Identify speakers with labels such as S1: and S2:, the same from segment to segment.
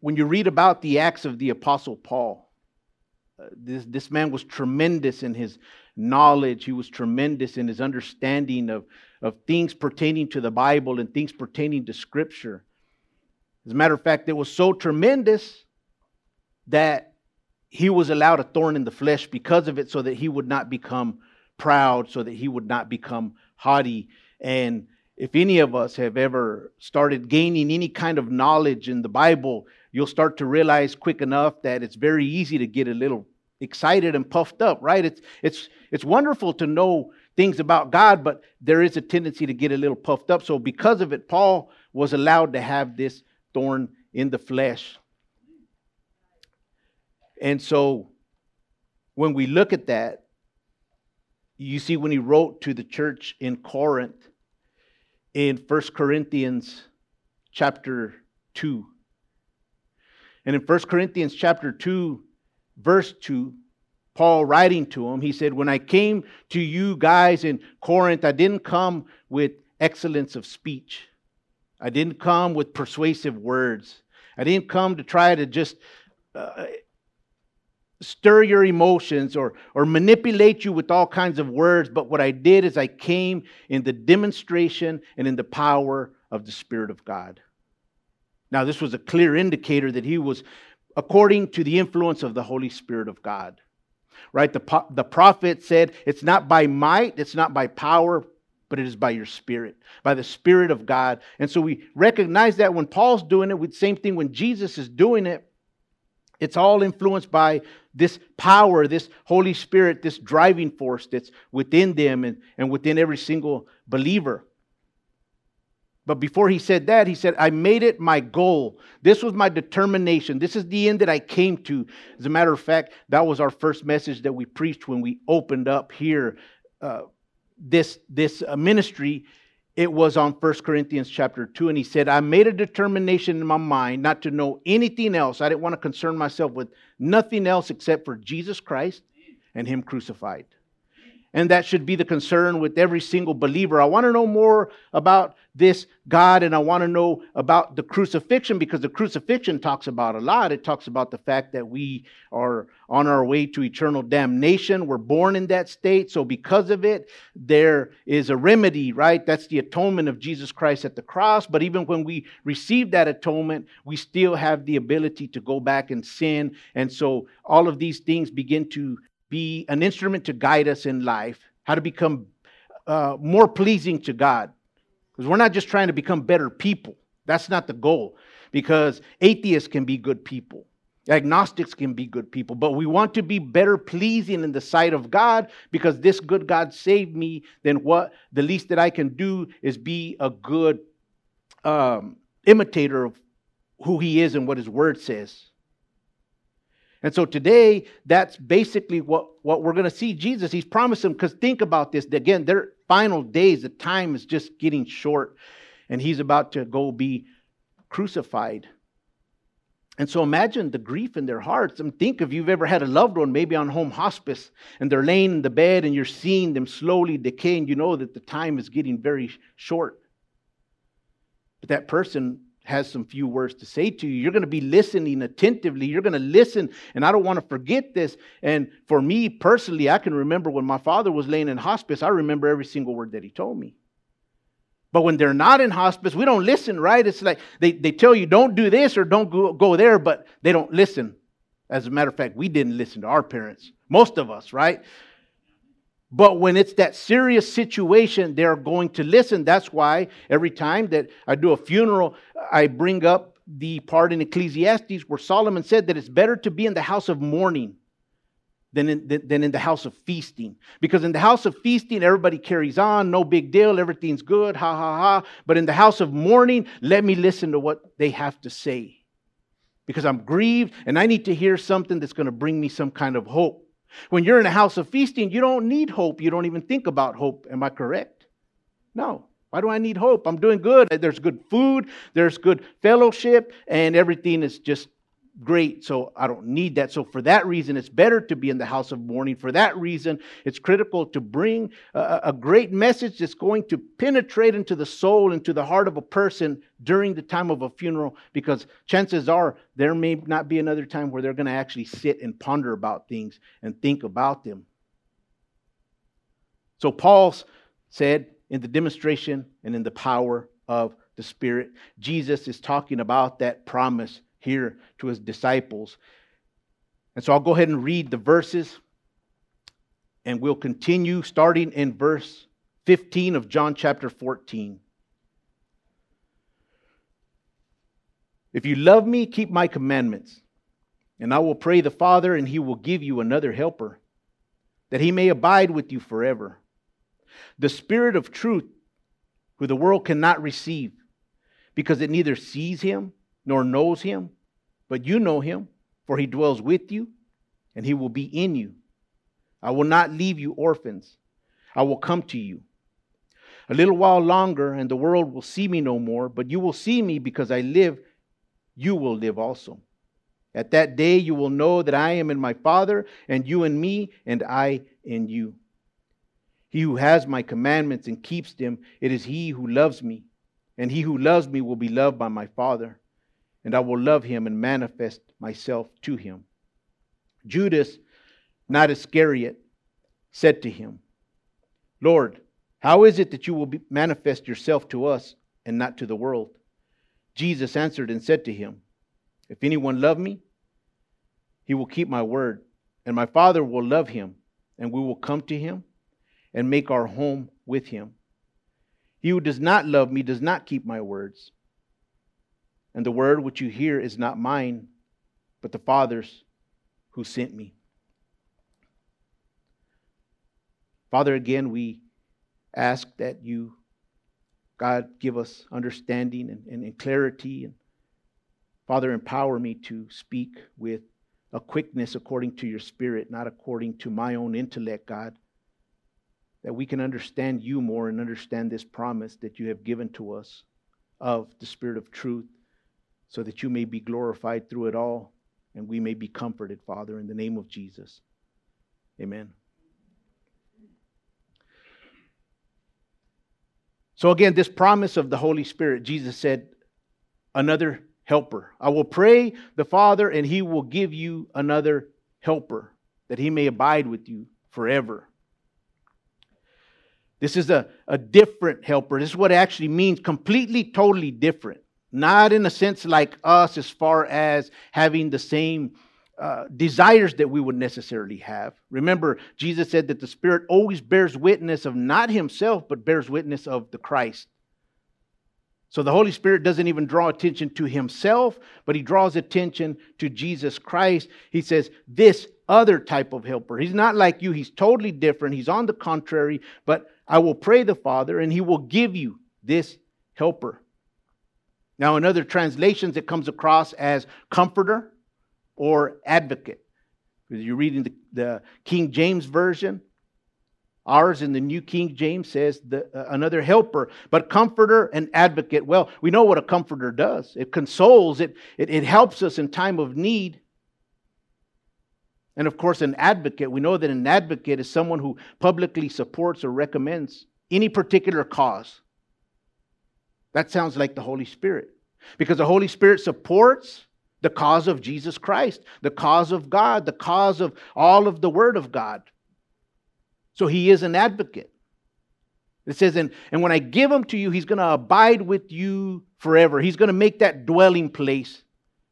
S1: when you read about the acts of the Apostle Paul, uh, this, this man was tremendous in his knowledge, he was tremendous in his understanding of, of things pertaining to the Bible and things pertaining to Scripture. As a matter of fact, it was so tremendous that he was allowed a thorn in the flesh because of it so that he would not become proud, so that he would not become haughty. And if any of us have ever started gaining any kind of knowledge in the Bible, you'll start to realize quick enough that it's very easy to get a little excited and puffed up, right? It's it's it's wonderful to know things about God, but there is a tendency to get a little puffed up. So because of it, Paul was allowed to have this thorn in the flesh. And so when we look at that, you see when he wrote to the church in Corinth in First Corinthians chapter 2. And in First Corinthians chapter 2, verse 2, Paul writing to him, he said, When I came to you guys in Corinth, I didn't come with excellence of speech. I didn't come with persuasive words. I didn't come to try to just uh, stir your emotions or, or manipulate you with all kinds of words, but what I did is I came in the demonstration and in the power of the Spirit of God. Now, this was a clear indicator that he was according to the influence of the Holy Spirit of God. Right? The, the prophet said, It's not by might, it's not by power, but it is by your spirit, by the Spirit of God. And so we recognize that when Paul's doing it, with same thing when Jesus is doing it, it's all influenced by this power, this Holy Spirit, this driving force that's within them and, and within every single believer. But before he said that, he said, I made it my goal. This was my determination. This is the end that I came to. As a matter of fact, that was our first message that we preached when we opened up here uh, this, this uh, ministry it was on 1 Corinthians chapter 2, and he said, I made a determination in my mind not to know anything else. I didn't want to concern myself with nothing else except for Jesus Christ and Him crucified. And that should be the concern with every single believer. I want to know more about this God and I want to know about the crucifixion because the crucifixion talks about a lot. It talks about the fact that we are on our way to eternal damnation. We're born in that state. So, because of it, there is a remedy, right? That's the atonement of Jesus Christ at the cross. But even when we receive that atonement, we still have the ability to go back and sin. And so, all of these things begin to be an instrument to guide us in life, how to become uh, more pleasing to God. Because we're not just trying to become better people. That's not the goal. Because atheists can be good people, agnostics can be good people, but we want to be better pleasing in the sight of God because this good God saved me. Then what the least that I can do is be a good um, imitator of who He is and what His Word says. And so today, that's basically what, what we're going to see Jesus. He's promised them, because think about this. Again, their final days, the time is just getting short, and he's about to go be crucified. And so imagine the grief in their hearts. And think if you've ever had a loved one, maybe on home hospice, and they're laying in the bed and you're seeing them slowly decaying, you know that the time is getting very short. But that person has some few words to say to you. You're going to be listening attentively. You're going to listen. And I don't want to forget this. And for me personally, I can remember when my father was laying in hospice, I remember every single word that he told me. But when they're not in hospice, we don't listen, right? It's like they, they tell you don't do this or don't go, go there, but they don't listen. As a matter of fact, we didn't listen to our parents, most of us, right? But when it's that serious situation, they're going to listen. That's why every time that I do a funeral, I bring up the part in Ecclesiastes where Solomon said that it's better to be in the house of mourning than in, than in the house of feasting. Because in the house of feasting, everybody carries on, no big deal, everything's good, ha ha ha. But in the house of mourning, let me listen to what they have to say. Because I'm grieved and I need to hear something that's going to bring me some kind of hope. When you're in a house of feasting, you don't need hope. You don't even think about hope. Am I correct? No. Why do I need hope? I'm doing good. There's good food, there's good fellowship, and everything is just great, so I don't need that. So, for that reason, it's better to be in the house of mourning. For that reason, it's critical to bring a, a, great message that's going to penetrate into the soul, into the heart of a person during the time of a funeral, because chances are there may not be another time where they're going to actually sit and ponder about things and think about them. So, Paul said in the demonstration and in the power of the Spirit, Jesus is talking about that promise here to his disciples. And so I'll go ahead and read the verses, and we'll continue starting in verse 15 of John chapter 14. If you love me, keep my commandments, and I will pray the Father, and he will give you another helper, that he may abide with you forever. The Spirit of truth, who the world cannot receive, because it neither sees him nor knows him, but you know him, for he dwells with you, and he will be in you. I will not leave you orphans. I will come to you. A little while longer, and the world will see me no more, but you will see me because I live, you will live also. At that day, you will know that I am in my Father, and you in me, and I in you. He who has my commandments and keeps them, it is he who loves me. And he who loves me will be loved by my Father and I will love him and manifest myself to him. Judas, not Iscariot, said to him, Lord, how is it that you will manifest yourself to us and not to the world? Jesus answered and said to him, If anyone love me, he will keep my word, and my Father will love him, and we will come to him and make our home with him. He who does not love me does not keep my words and the word which you hear is not mine, but the Father's who sent me. Father, again, we ask that you, God, give us understanding and, and, and clarity. And Father, empower me to speak with a quickness according to your spirit, not according to my own intellect, God. That we can understand you more and understand this promise that you have given to us of the Spirit of truth so that you may be glorified through it all and we may be comforted, Father, in the name of Jesus. Amen. So, again, this promise of the Holy Spirit, Jesus said, another helper. I will pray the Father, and he will give you another helper, that he may abide with you forever. This is a, a different helper. This is what it actually means completely, totally different. Not in a sense like us, as far as having the same uh, desires that we would necessarily have. Remember, Jesus said that the Spirit always bears witness of not Himself, but bears witness of the Christ. So the Holy Spirit doesn't even draw attention to Himself, but He draws attention to Jesus Christ. He says, This other type of helper. He's not like you, He's totally different. He's on the contrary, but I will pray the Father, and He will give you this helper. Now, in other translations, it comes across as comforter or advocate. You're reading the, the, King James Version, ours in the New King James says the, uh, another helper, but comforter and advocate. Well, we know what a comforter does it consoles, it, it, it helps us in time of need. And of course, an advocate, we know that an advocate is someone who publicly supports or recommends any particular cause. That sounds like the Holy Spirit. Because the Holy Spirit supports the cause of Jesus Christ, the cause of God, the cause of all of the Word of God. So he is an advocate. It says, and, and when I give him to you, he's going to abide with you forever. He's going to make that dwelling place,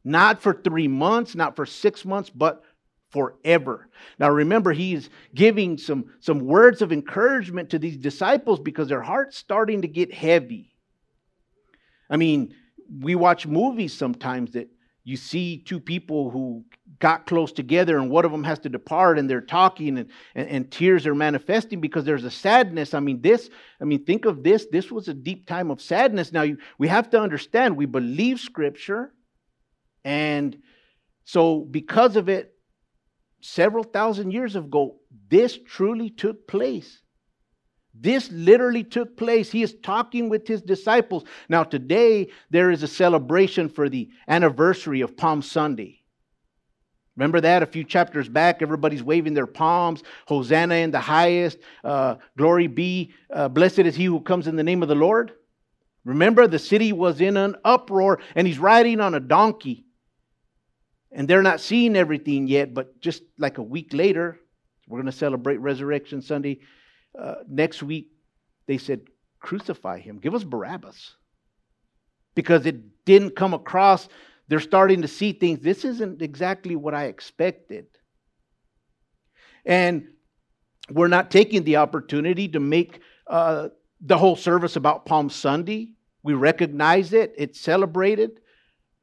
S1: not for three months, not for six months, but forever. Now remember, he's giving some, some words of encouragement to these disciples because their heart's starting to get heavy. I mean, we watch movies sometimes that you see two people who got close together and one of them has to depart and they're talking and, and, and, tears are manifesting because there's a sadness. I mean this i mean think of this. This was a deep time of sadness. Now you, we have to understand we believe scripture and so because of it several thousand years ago this truly took place this literally took place. He is talking with his disciples. Now, today, there is a celebration for the anniversary of Palm Sunday. Remember that a few chapters back? Everybody's waving their palms. Hosanna in the highest. Uh, glory be. Uh, blessed is he who comes in the name of the Lord. Remember, the city was in an uproar, and he's riding on a donkey. And they're not seeing everything yet, but just like a week later, we're going to celebrate Resurrection Sunday. Uh, next week, they said, Crucify him. Give us Barabbas. Because it didn't come across they're starting to see things. This isn't exactly what I expected. And we're not taking the opportunity to make uh, the whole service about Palm Sunday. We recognize it, it's celebrated.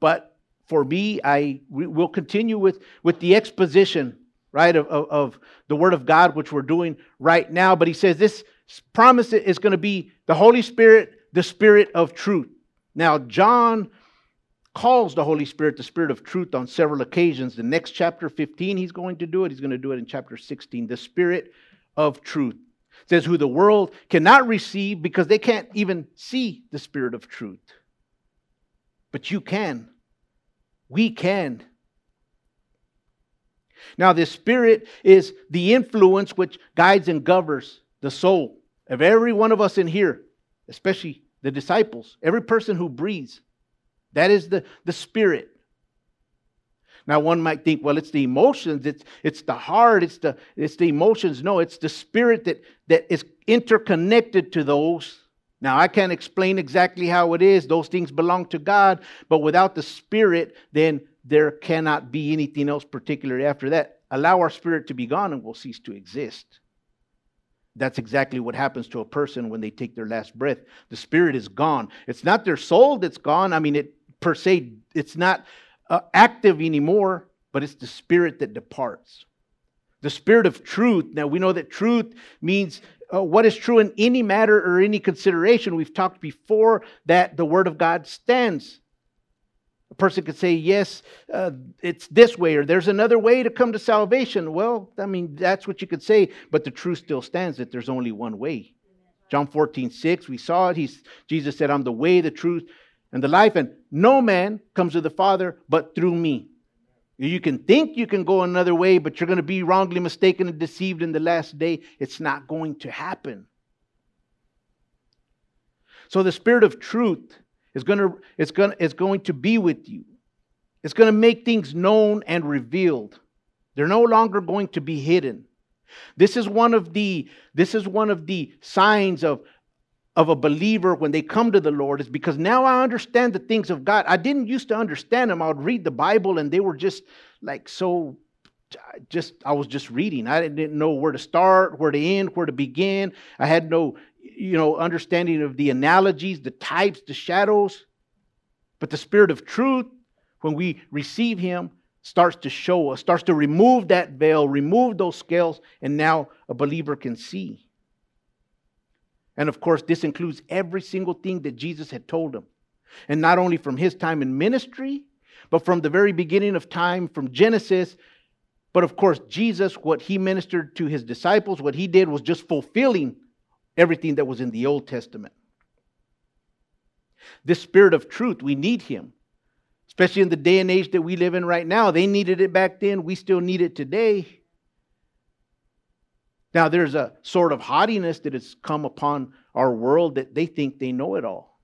S1: But for me, I will continue with, with the exposition, right, of, of, of the Word of God, which we're doing right now. But he says this promise is going to be the Holy Spirit, the Spirit of truth. Now, John calls the Holy Spirit the Spirit of truth on several occasions. The next chapter 15, he's going to do it. He's going to do it in chapter 16. The Spirit of truth it says, Who the world cannot receive because they can't even see the Spirit of truth. But you can. We can. Now, this Spirit is the influence which guides and governs the soul of every one of us in here, especially the disciples, every person who breathes. That is the, the spirit. Now, one might think, well, it's the emotions, it's, it's the heart, it's the, it's the emotions. No, it's the spirit that, that is interconnected to those. Now, I can't explain exactly how it is. Those things belong to God, but without the spirit, then there cannot be anything else particularly after that. Allow our spirit to be gone and we'll cease to exist. That's exactly what happens to a person when they take their last breath. The spirit is gone. It's not their soul that's gone. I mean, it per se, it's not uh, active anymore, but it's the spirit that departs. The spirit of truth. Now, we know that truth means uh, what is true in any matter or any consideration. We've talked before that the word of God stands. A person could say, yes, uh, it's this way, or there's another way to come to salvation. Well, I mean, that's what you could say, but the truth still stands that there's only one way. John 14, 6, we saw it. He's, Jesus said, I'm the way, the truth, and the life, and no man comes to the Father but through me. You can think you can go another way, but you're going to be wrongly mistaken and deceived in the last day. It's not going to happen. So the Spirit of truth is going to, it's going to, it's going to be with you. It's going to make things known and revealed. They're no longer going to be hidden. This is one of the this is one of the signs of of a believer when they come to the Lord is because now I understand the things of God. I didn't used to understand them. I would read the Bible and they were just like so just I was just reading. I didn't know where to start, where to end, where to begin. I had no you know understanding of the analogies, the types, the shadows. But the spirit of truth when we receive him starts to show us, starts to remove that veil, remove those scales and now a believer can see. And of course, this includes every single thing that Jesus had told him. And not only from his time in ministry, but from the very beginning of time, from Genesis. But of course, Jesus, what he ministered to his disciples, what he did was just fulfilling everything that was in the Old Testament. This spirit of truth, we need him, especially in the day and age that we live in right now. They needed it back then, we still need it today. Now, there's a sort of haughtiness that has come upon our world that they think they know it all.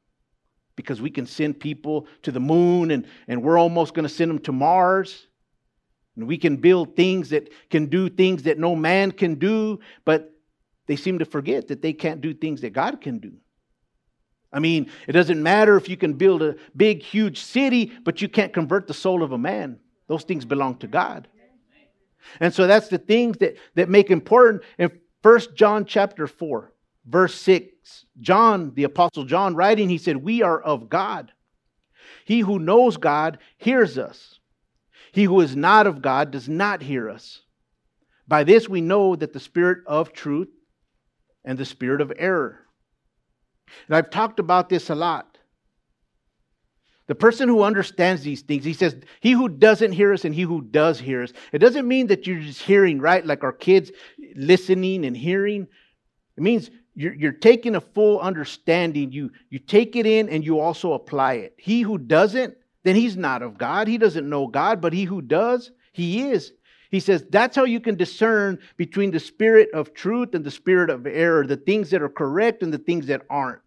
S1: Because we can send people to the moon and, and we're almost going to send them to Mars. And we can build things that can do things that no man can do, but they seem to forget that they can't do things that God can do. I mean, it doesn't matter if you can build a big, huge city, but you can't convert the soul of a man. Those things belong to God. And so that's the things that, that make important. In First John chapter 4, verse 6, John, the Apostle John, writing, he said, We are of God. He who knows God hears us. He who is not of God does not hear us. By this we know that the spirit of truth and the spirit of error. And I've talked about this a lot. The person who understands these things, he says, he who doesn't hear us and he who does hear us. It doesn't mean that you're just hearing, right? Like our kids listening and hearing. It means you're, you're taking a full understanding. You, you take it in and you also apply it. He who doesn't, then he's not of God. He doesn't know God, but he who does, he He is. He says that's how you can discern between the spirit of truth and the spirit of error, the things that are correct and the things that aren't.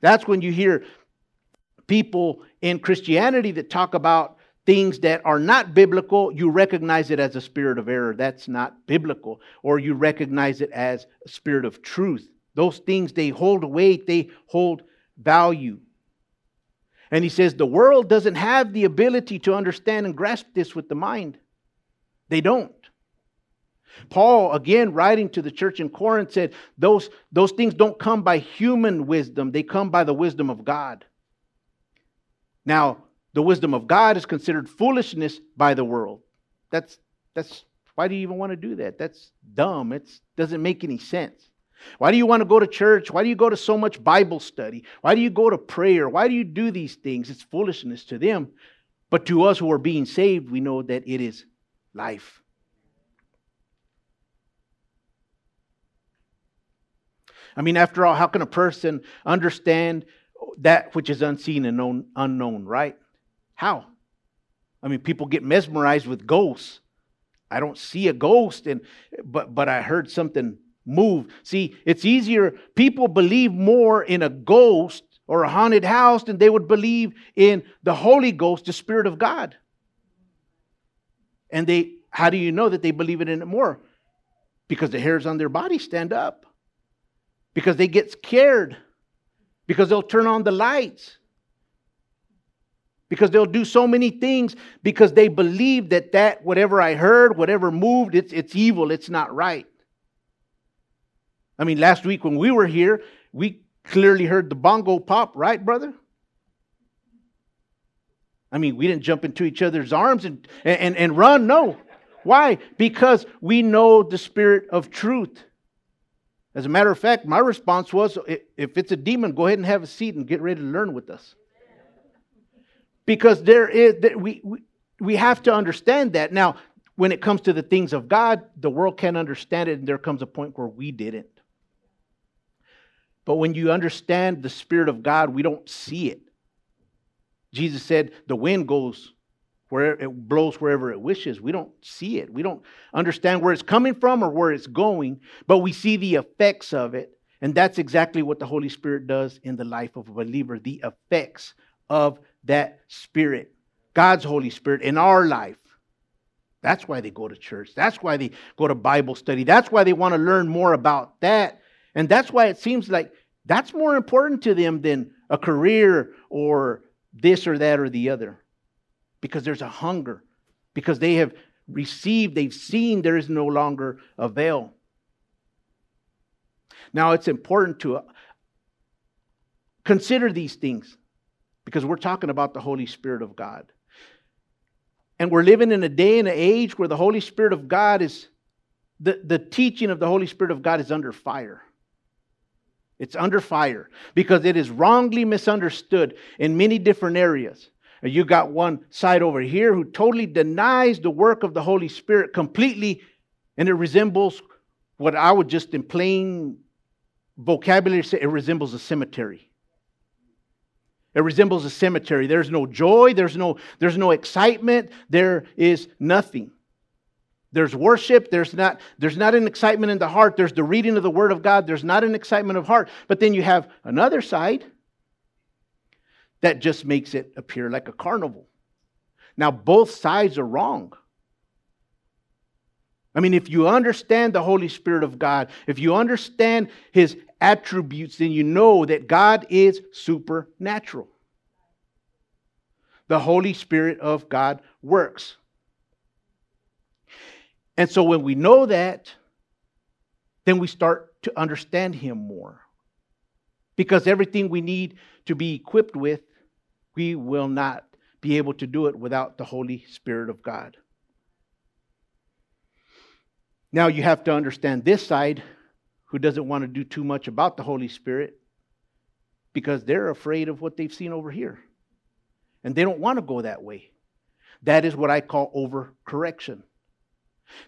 S1: That's when you hear people in Christianity that talk about things that are not biblical, you recognize it as a spirit of error. That's not biblical. Or you recognize it as a spirit of truth. Those things, they hold weight, they hold value. And he says the world doesn't have the ability to understand and grasp this with the mind. They don't. Paul, again, writing to the church in Corinth, said those, those things don't come by human wisdom, they come by the wisdom of God. Now, the wisdom of God is considered foolishness by the world. That's, that's why do you even want to do that? That's dumb. It doesn't make any sense. Why do you want to go to church? Why do you go to so much Bible study? Why do you go to prayer? Why do you do these things? It's foolishness to them. But to us who are being saved, we know that it is life. I mean, after all, how can a person understand that which is unseen and known, unknown, right? How? I mean, people get mesmerized with ghosts. I don't see a ghost, and but but I heard something move. See, it's easier. People believe more in a ghost or a haunted house than they would believe in the Holy Ghost, the Spirit of God. And they, how do you know that they believe it in it more? Because the hairs on their body stand up. Because they get scared. Because they'll turn on the lights because they'll do so many things because they believe that that whatever I heard, whatever moved, it's it's evil, it's not right. I mean, last week when we were here, we clearly heard the bongo pop, right, brother? I mean, we didn't jump into each other's arms and, and, and run, no. Why? Because we know the spirit of truth. As a matter of fact, my response was if it's a demon, go ahead and have a seat and get ready to learn with us because there is we, we we have to understand that now when it comes to the things of god the world can't understand it and there comes a point where we didn't but when you understand the spirit of god we don't see it jesus said the wind goes where it blows wherever it wishes we don't see it we don't understand where it's coming from or where it's going but we see the effects of it and that's exactly what the holy spirit does in the life of a believer the effects of that Spirit, God's Holy Spirit, in our life. That's why they go to church. That's why they go to Bible study. That's why they want to learn more about that. And that's why it seems like that's more important to them than a career or this or that or the other. Because there's a hunger. Because they have received, they've seen there is no longer a veil. Now it's important to uh, consider these things because we're talking about the Holy Spirit of God. And we're living in a day and an age where the Holy Spirit of God is, the, the teaching of the Holy Spirit of God is under fire. It's under fire because it is wrongly misunderstood in many different areas. You got one side over here who totally denies the work of the Holy Spirit completely, and it resembles what I would just in plain vocabulary say it resembles a cemetery. It resembles a cemetery. There's no joy, there's no, there's no excitement, there is nothing. There's worship, there's not, there's not an excitement in the heart, there's the reading of the Word of God, there's not an excitement of heart. But then you have another side that just makes it appear like a carnival. Now, both sides are wrong. I mean, if you understand the Holy Spirit of God, if you understand His attributes, then you know that God is supernatural. The Holy Spirit of God works. And so when we know that, then we start to understand Him more. Because everything we need to be equipped with, we will not be able to do it without the Holy Spirit of God. Now you have to understand this side who doesn't want to do too much about the Holy Spirit because they're afraid of what they've seen over here. And they don't want to go that way. That is what I call overcorrection.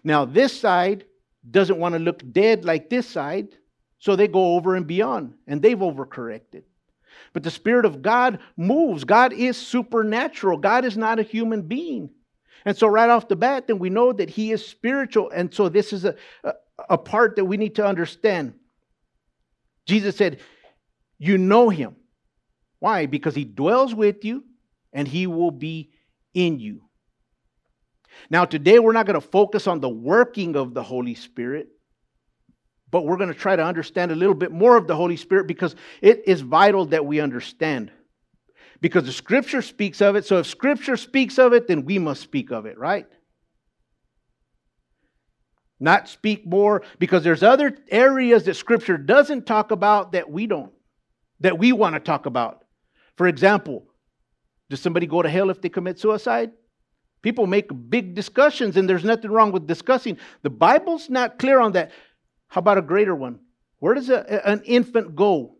S1: Now, this side doesn't want to look dead like this side, so they go over and beyond, and they've overcorrected. But the Spirit of God moves. God is supernatural. God is not a human being. And so, right off the bat, then we know that he is spiritual. And so, this is a, a, a part that we need to understand. Jesus said, You know him. Why? Because he dwells with you and he will be in you. Now, today we're not going to focus on the working of the Holy Spirit, but we're going to try to understand a little bit more of the Holy Spirit because it is vital that we understand. Because the Scripture speaks of it. So if Scripture speaks of it, then we must speak of it, right? Not speak more, because there's other areas that Scripture doesn't talk about that we don't, that we want to talk about. For example, does somebody go to hell if they commit suicide? People make big discussions, and there's nothing wrong with discussing. The Bible's not clear on that. How about a greater one? Where does a, an infant go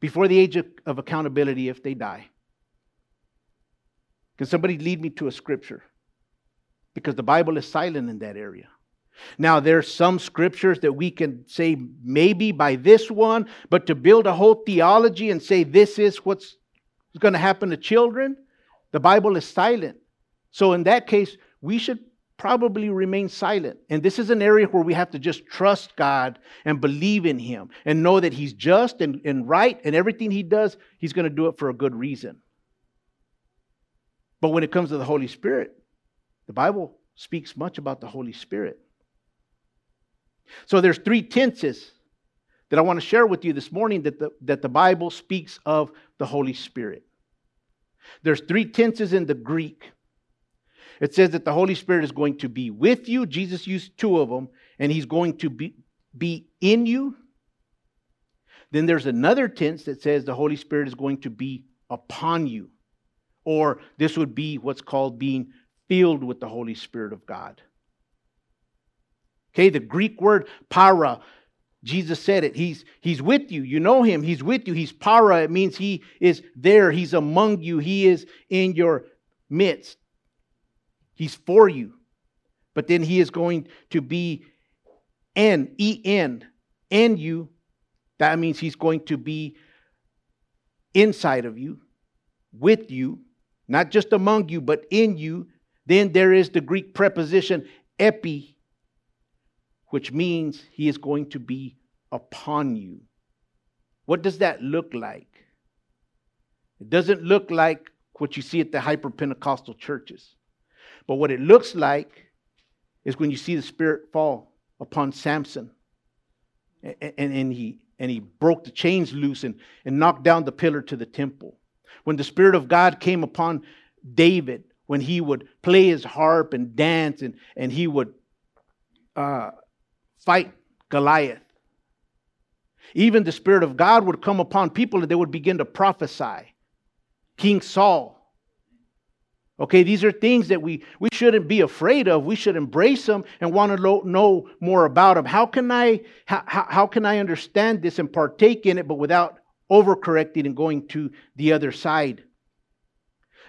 S1: before the age of, of accountability if they die? Can somebody lead me to a scripture? Because the Bible is silent in that area. Now, there's some scriptures that we can say maybe by this one, but to build a whole theology and say this is what's going to happen to children, the Bible is silent. So, in that case, we should probably remain silent. And this is an area where we have to just trust God and believe in Him and know that He's just and, and right, and everything He does, He's going to do it for a good reason. But when it comes to the Holy Spirit, the Bible speaks much about the Holy Spirit. So there's three tenses that I want to share with you this morning that the, that the Bible speaks of the Holy Spirit. There's three tenses in the Greek. It says that the Holy Spirit is going to be with you. Jesus used two of them, and he's going to be, be in you. Then there's another tense that says the Holy Spirit is going to be upon you. Or this would be what's called being filled with the Holy Spirit of God. Okay, the Greek word para, Jesus said it. He's, he's with you. You know him. He's with you. He's para. It means he is there. He's among you. He is in your midst. He's for you. But then he is going to be N, E N, N you. That means he's going to be inside of you, with you, not just among you, but in you. Then there is the Greek preposition epi, which means he is going to be upon you. What does that look like? It doesn't look like what you see at the hyper Pentecostal churches. But what it looks like is when you see the Spirit fall upon Samson and, and, and, he, and he broke the chains loose and, and knocked down the pillar to the temple. When the Spirit of God came upon David, when he would play his harp and dance and, and he would uh, fight Goliath. Even the Spirit of God would come upon people and they would begin to prophesy. King Saul. Okay, these are things that we, we shouldn't be afraid of. We should embrace them and want to know more about them. How can I how, how can I understand this and partake in it, but without overcorrecting and going to the other side?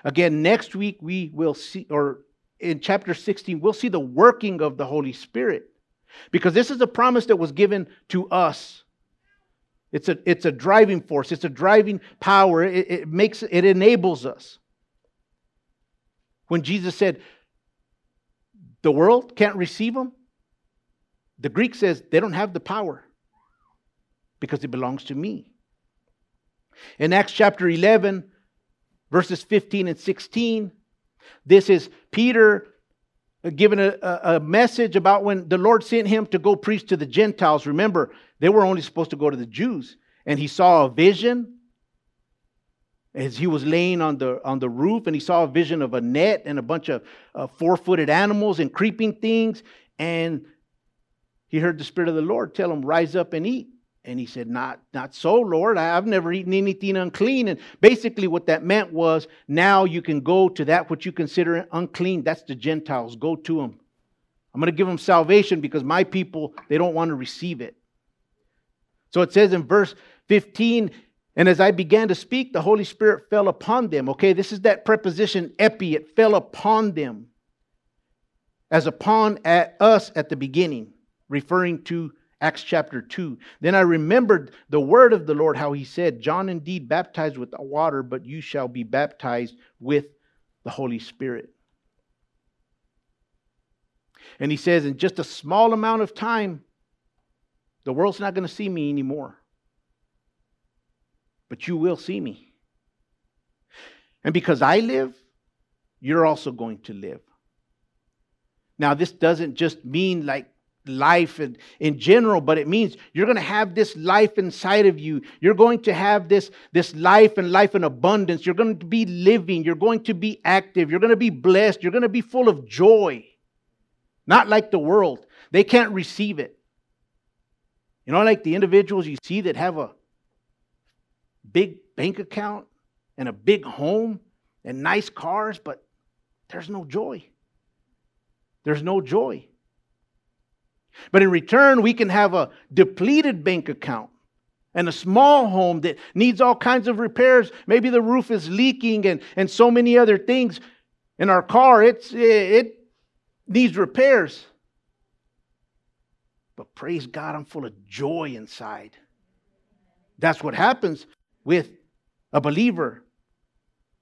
S1: Again, next week we will see, or in chapter 16, we'll see the working of the Holy Spirit. Because this is a promise that was given to us. It's a, it's a driving force, it's a driving power. It, it makes it enables us. When Jesus said, the world can't receive them, the Greek says they don't have the power because it belongs to me. In Acts chapter 11, verses 15 and 16, this is Peter uh, given a, a, message about when the Lord sent him to go preach to the Gentiles. Remember, they were only supposed to go to the Jews. And he saw a vision as he was laying on the, on the roof, and he saw a vision of a net and a bunch of uh, four footed animals and creeping things. And he heard the Spirit of the Lord tell him, Rise up and eat. And he said, Not, not so, Lord. I've never eaten anything unclean. And basically, what that meant was now you can go to that which you consider unclean. That's the Gentiles. Go to them. I'm going to give them salvation because my people, they don't want to receive it. So it says in verse 15, and as I began to speak, the Holy Spirit fell upon them. Okay, this is that preposition epi, it fell upon them as upon at us at the beginning, referring to Acts chapter 2. Then I remembered the word of the Lord, how he said, John indeed baptized with water, but you shall be baptized with the Holy Spirit. And he says, in just a small amount of time, the world's not going to see me anymore. But you will see me. And because I live, you're also going to live. Now, this doesn't just mean like life in, in general, but it means you're going to have this life inside of you. You're going to have this, this life and life in abundance. You're going to be living. You're going to be active. You're going to be blessed. You're going to be full of joy. Not like the world. They can't receive it. You know, like the individuals you see that have a big bank account and a big home and nice cars, but there's no joy. There's no joy. But in return, we can have a depleted bank account and a small home that needs all kinds of repairs. Maybe the roof is leaking and, and so many other things. In our car, it's, it needs repairs. But praise God, I'm full of joy inside. That's what happens with a believer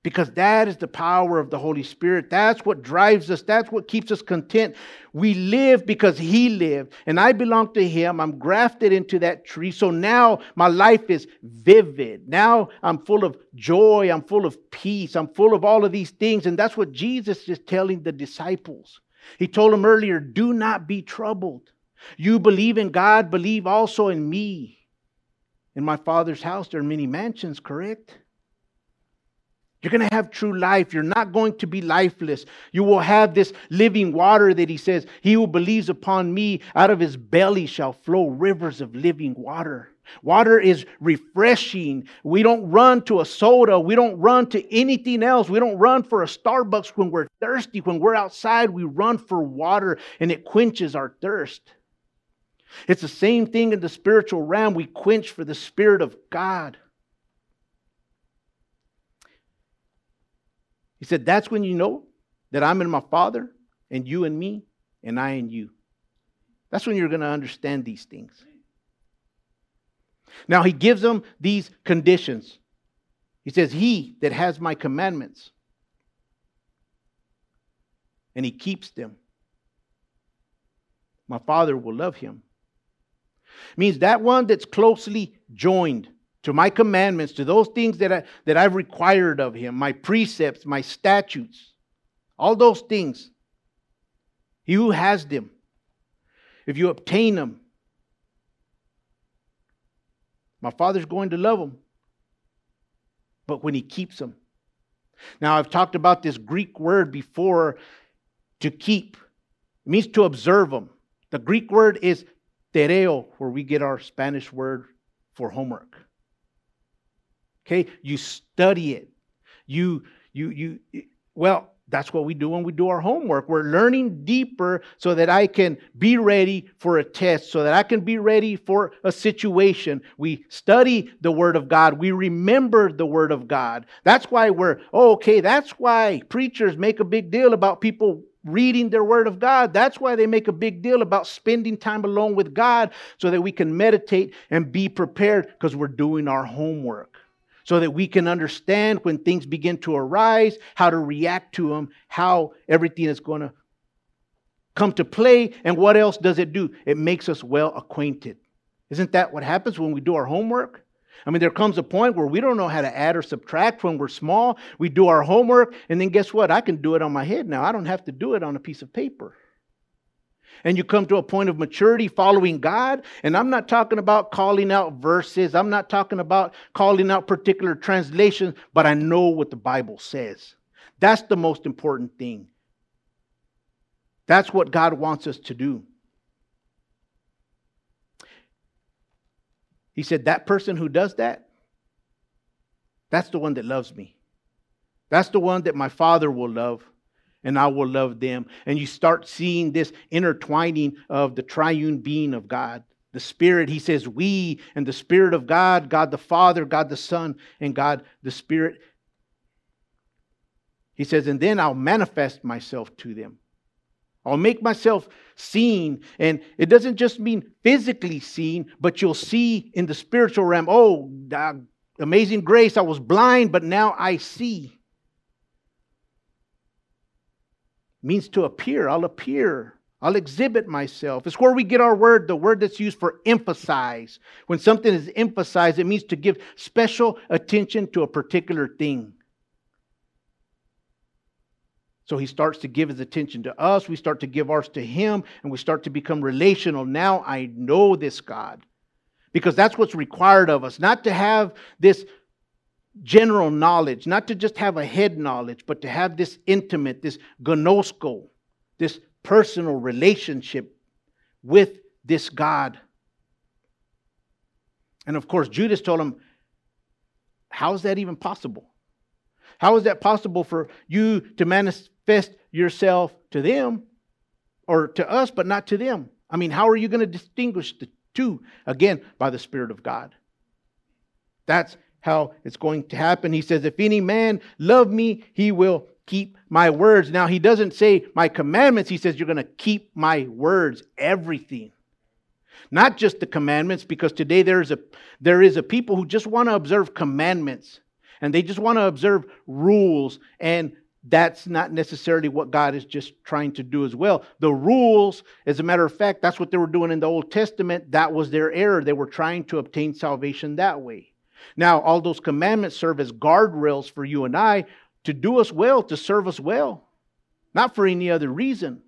S1: because that is the power of the Holy Spirit. That's what drives us. That's what keeps us content. We live because He lived, and I belong to Him. I'm grafted into that tree. So now my life is vivid. Now I'm full of joy. I'm full of peace. I'm full of all of these things. And that's what Jesus is telling the disciples. He told them earlier do not be troubled. You believe in God, believe also in me. In my Father's house, there are many mansions, correct? You're going to have true life. You're not going to be lifeless. You will have this living water that he says, He who believes upon me, out of his belly shall flow rivers of living water. Water is refreshing. We don't run to a soda. We don't run to anything else. We don't run for a Starbucks when we're thirsty. When we're outside, we run for water and it quenches our thirst. It's the same thing in the spiritual realm. We quench for the Spirit of God. He said, That's when you know that I'm in my Father, and you and me, and I in you. That's when you're going to understand these things. Now, he gives them these conditions. He says, He that has my commandments, and he keeps them, my Father will love him. Means that one that's closely joined to my commandments, to those things that, I, that I've required of him, my precepts, my statutes, all those things. He who has them, if you obtain them, my Father's going to love them. But when he keeps them. Now, I've talked about this Greek word before to keep. It means to observe them. The Greek word is tereo, where we get our Spanish word for homework. Okay? You study it. You, you, you, well, that's what we do when we do our homework. We're learning deeper so that I can be ready for a test, so that I can be ready for a situation. We study the Word of God. We remember the Word of God. That's why we're, oh, okay, that's why preachers make a big deal about people reading their Word of God. That's why they make a big deal about spending time alone with God so that we can meditate and be prepared because we're doing our homework so that we can understand when things begin to arise, how to react to them, how everything is going to come to play, and what else does it do? It makes us well acquainted. Isn't that what happens when we do our homework? I mean, there comes a point where we don't know how to add or subtract when we're small. We do our homework, and then guess what? I can do it on my head now. I don't have to do it on a piece of paper and you come to a point of maturity following God. And I'm not talking about calling out verses, I'm not talking about calling out particular translations, but I know what the Bible says. That's the most important thing. That's what God wants us to do. He said, That person who does that, that's the one that loves me. That's the one that my Father will love and I will love them. And you start seeing this intertwining of the triune being of God. The Spirit, he says, we and the Spirit of God, God the Father, God the Son, and God the Spirit. He says, and then I'll manifest myself to them. I'll make myself seen. And it doesn't just mean physically seen, but you'll see in the spiritual realm, oh, amazing grace, I was blind, but now I see. means to appear. I'll appear. I'll exhibit myself. It's where we get our word, the word that's used for emphasize. When something is emphasized, it means to give special attention to a particular thing. So he starts to give his attention to us. We start to give ours to him, and we start to become relational. Now I know this God. Because that's what's required of us, not to have this general knowledge, not to just have a head knowledge, but to have this intimate, this gnosko, this personal relationship with this God. And of course, Judas told him, How is that even possible? How is that possible for you to manifest yourself to them or to us, but not to them? I mean, how are you going to distinguish the two? Again, by the Spirit of God. That's how it's going to happen. He says, If any man love me, he will keep my words. Now, he doesn't say my commandments. He says, You're going to keep my words, everything. Not just the commandments, because today there's a, there is a people who just want to observe commandments and they just want to observe rules. And that's not necessarily what God is just trying to do as well. The rules, as a matter of fact, that's what they were doing in the Old Testament. That was their error. They were trying to obtain salvation that way. Now, all those commandments serve as guardrails for you and I to do us well, to serve us well, not for any other reason.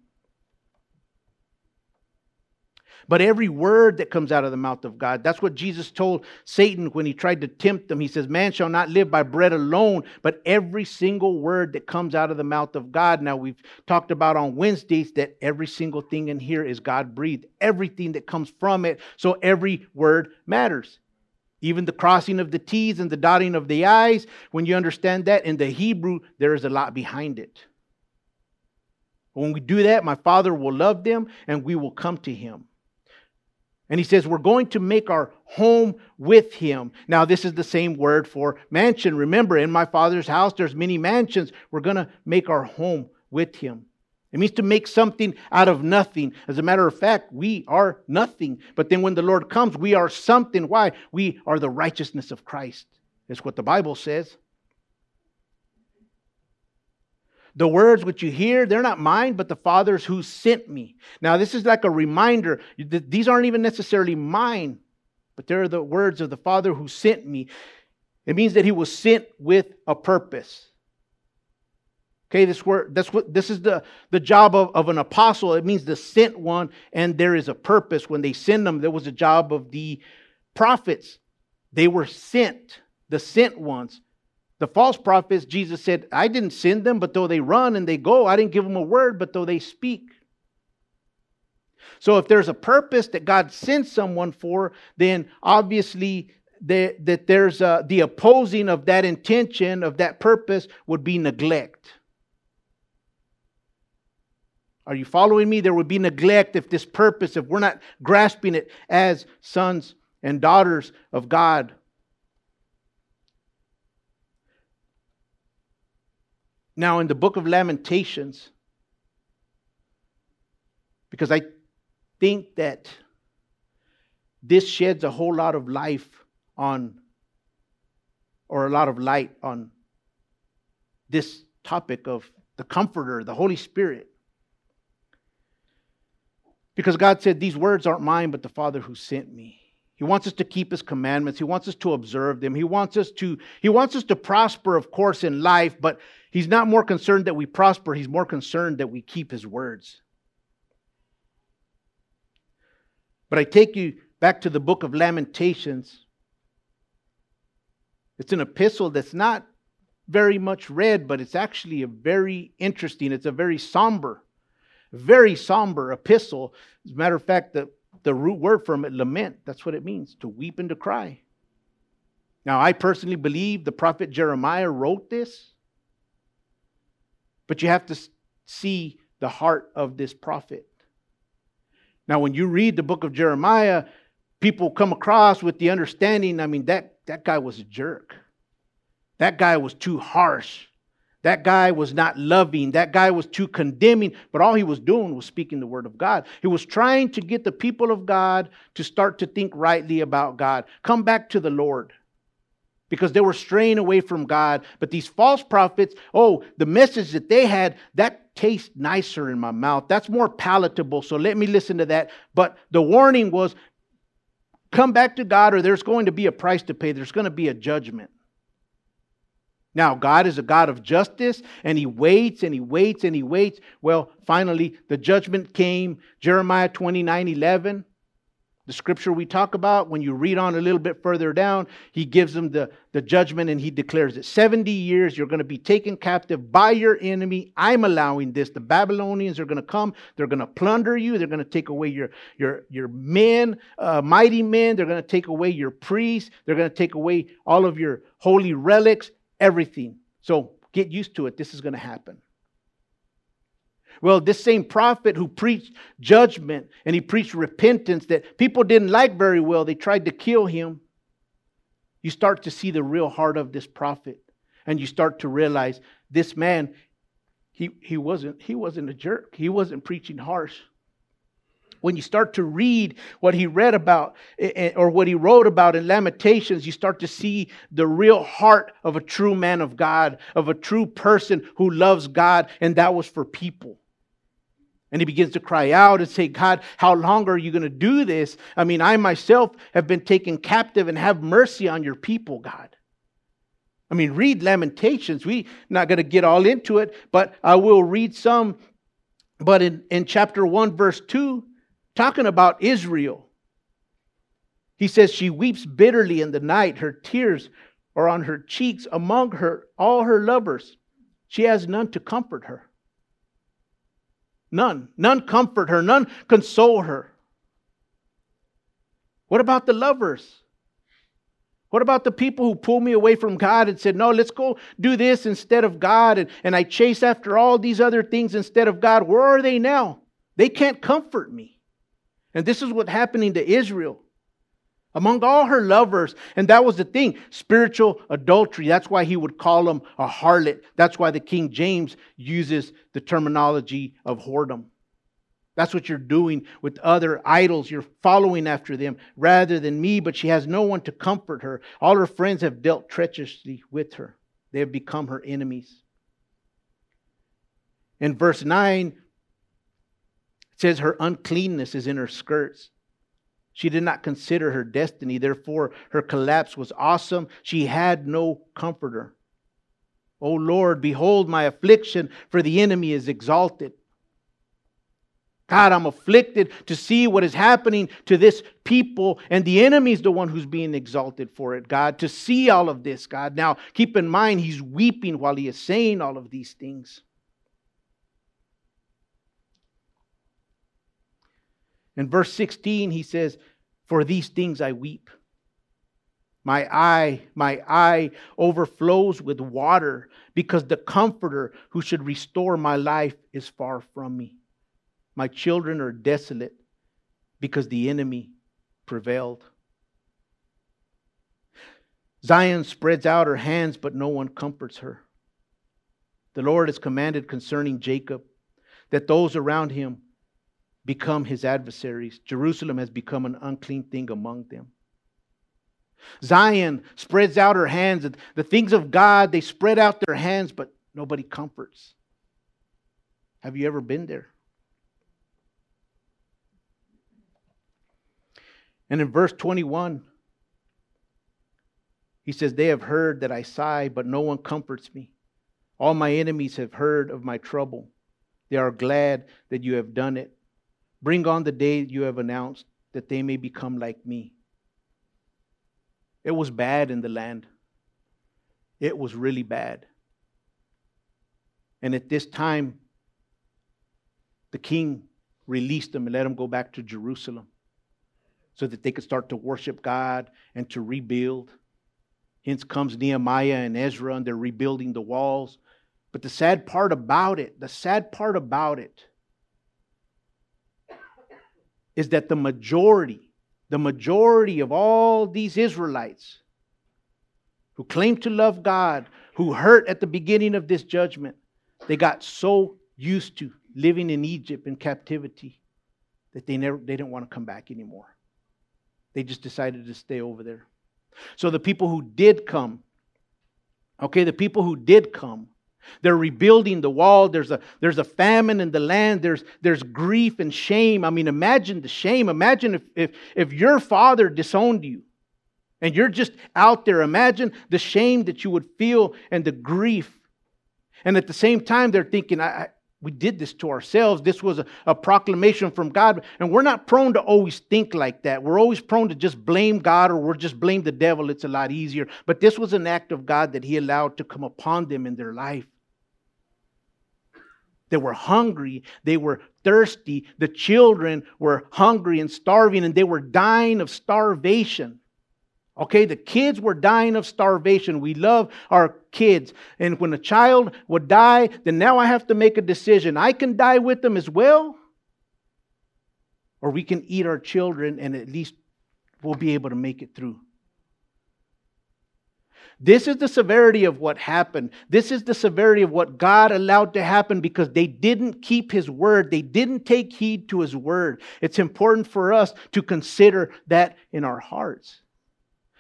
S1: But every word that comes out of the mouth of God, that's what Jesus told Satan when he tried to tempt him. He says, Man shall not live by bread alone, but every single word that comes out of the mouth of God. Now, we've talked about on Wednesdays that every single thing in here is God breathed, everything that comes from it. So every word matters. Even the crossing of the T's and the dotting of the I's, when you understand that in the Hebrew, there is a lot behind it. When we do that, my Father will love them and we will come to Him. And he says, We're going to make our home with him. Now, this is the same word for mansion. Remember, in my father's house, there's many mansions. We're going to make our home with him. It means to make something out of nothing. As a matter of fact, we are nothing. But then when the Lord comes, we are something. Why? We are the righteousness of Christ. That's what the Bible says. The words which you hear, they're not mine, but the Father's who sent me. Now, this is like a reminder. These aren't even necessarily mine, but they're the words of the Father who sent me. It means that he was sent with a purpose. Okay, this word, that's what this is the, the job of, of an apostle. It means the sent one, and there is a purpose. When they send them, there was a job of the prophets. They were sent, the sent ones. The false prophets, Jesus said, I didn't send them, but though they run and they go, I didn't give them a word, but though they speak. So if there's a purpose that God sends someone for, then obviously that there's a, the opposing of that intention, of that purpose, would be neglect. Are you following me? There would be neglect if this purpose, if we're not grasping it as sons and daughters of God. Now, in the book of Lamentations, because I think that this sheds a whole lot of life on, or a lot of light on this topic of the Comforter, the Holy Spirit. Because God said, These words aren't mine, but the Father who sent me. He wants us to keep his commandments. He wants us to observe them. He wants us to he wants us to prosper of course in life, but he's not more concerned that we prosper, he's more concerned that we keep his words. But I take you back to the book of Lamentations. It's an epistle that's not very much read, but it's actually a very interesting, it's a very somber very somber epistle. As a matter of fact, the, the root word from it, lament, that's what it means to weep and to cry. Now, I personally believe the prophet Jeremiah wrote this, but you have to see the heart of this prophet. Now, when you read the book of Jeremiah, people come across with the understanding I mean, that, that guy was a jerk. That guy was too harsh. That guy was not loving. That guy was too condemning. But all he was doing was speaking the word of God. He was trying to get the people of God to start to think rightly about God. Come back to the Lord. because they were straying away from God. But these false prophets, oh, the message that they had, that tastes nicer in my mouth. That's more palatable. So let me listen to that. But the warning was come back to God or there's going to be a price to pay. There's going to be a judgment. Now, God is a God of justice, and He waits and He waits and He waits. Well, finally, the judgment came. Jeremiah 29 11, the scripture we talk about, when you read on a little bit further down, He gives them the, the judgment and He declares it 70 years, you're going to be taken captive by your enemy. I'm allowing this. The Babylonians are going to come, they're going to plunder you, they're going to take away your, your, your men, uh, mighty men, they're going to take away your priests, they're going to take away all of your holy relics everything. So get used to it. This is going to happen. Well, this same prophet who preached judgment and he preached repentance that people didn't like very well, they tried to kill him. You start to see the real heart of this prophet and you start to realize this man he, he wasn't he wasn't a jerk. He wasn't preaching harsh when you start to read what he read about eh, eh, or what he wrote about in Lamentations, you start to see the real heart of a true man of God, of a true person who loves God, and that was for people. And he begins to cry out and say, God, how long are you going to do this? I mean, I myself have been taken captive and have mercy on your people, God. I mean, read Lamentations. We're not going to get all into it, but I will read some. But in, in chapter 1, verse 2, talking about Israel. He says, She weeps bitterly in the night. Her tears are on her cheeks among her, all her lovers. She has none to comfort her. None. None comfort her. None console her. What about the lovers? What about the people who pulled me away from God and said, No, let's go do this instead of God? And, and I chase after all these other things instead of God. Where are they now? They can't comfort me. And this is what's happening to Israel among all her lovers. And that was the thing spiritual adultery. That's why he would call them a harlot. That's why the King James uses the terminology of whoredom. That's what you're doing with other idols. You're following after them rather than me, but she has no one to comfort her. All her friends have dealt treacherously with her, they have become her enemies. In verse 9, it says her uncleanness is in her skirts. She did not consider her destiny. Therefore, her collapse was awesome. She had no comforter. O Lord, behold my affliction, for the enemy is exalted. God, I'm afflicted to see what is happening to this people, and the enemy is the one who's being exalted for it, God, to see all of this, God. Now, keep in mind, he's weeping while he is saying all of these things. In verse 16, he says, For these things I weep. My eye, my eye overflows with water because the comforter who should restore my life is far from me. My children are desolate because the enemy prevailed. Zion spreads out her hands, but no one comforts her. The Lord has commanded concerning Jacob that those around him become his adversaries. Jerusalem has become an unclean thing among them. Zion spreads out her hands. The things of God, they spread out their hands, but nobody comforts. Have you ever been there? And in verse 21, he says, They have heard that I sigh, but no one comforts me. All my enemies have heard of my trouble. They are glad that you have done it. Bring on the day you have announced, that they may become like me. It was bad in the land. It was really bad. And at this time, the king released them and let them go back to Jerusalem so that they could start to worship God and to rebuild. Hence comes Nehemiah and Ezra, and they're rebuilding the walls. But the sad part about it, the sad part about it, is that the majority, the majority of all these Israelites who claim to love God, who hurt at the beginning of this judgment, they got so used to living in Egypt in captivity that they never they didn't want to come back anymore. They just decided to stay over there. So the people who did come, okay, the people who did come, they're rebuilding the wall. There's a, there's a famine in the land. There's, there's grief and shame. I mean, imagine the shame. Imagine if, if, if your father disowned you and you're just out there. Imagine the shame that you would feel and the grief. And at the same time, they're thinking, I, we did this to ourselves. This was a, a, proclamation from God. And we're not prone to always think like that. We're always prone to just blame God or we're just blame the devil. It's a lot easier. But this was an act of God that He allowed to come upon them in their life. They were hungry. They were thirsty. The children were hungry and starving, and they were dying of starvation. Okay, the kids were dying of starvation. We love our kids. And when a child would die, then now I have to make a decision. I can die with them as well, or we can eat our children and at least we'll be able to make it through. This is the severity of what happened. This is the severity of what God allowed to happen because they didn't keep His word. They didn't take heed to His word. It's important for us to consider that in our hearts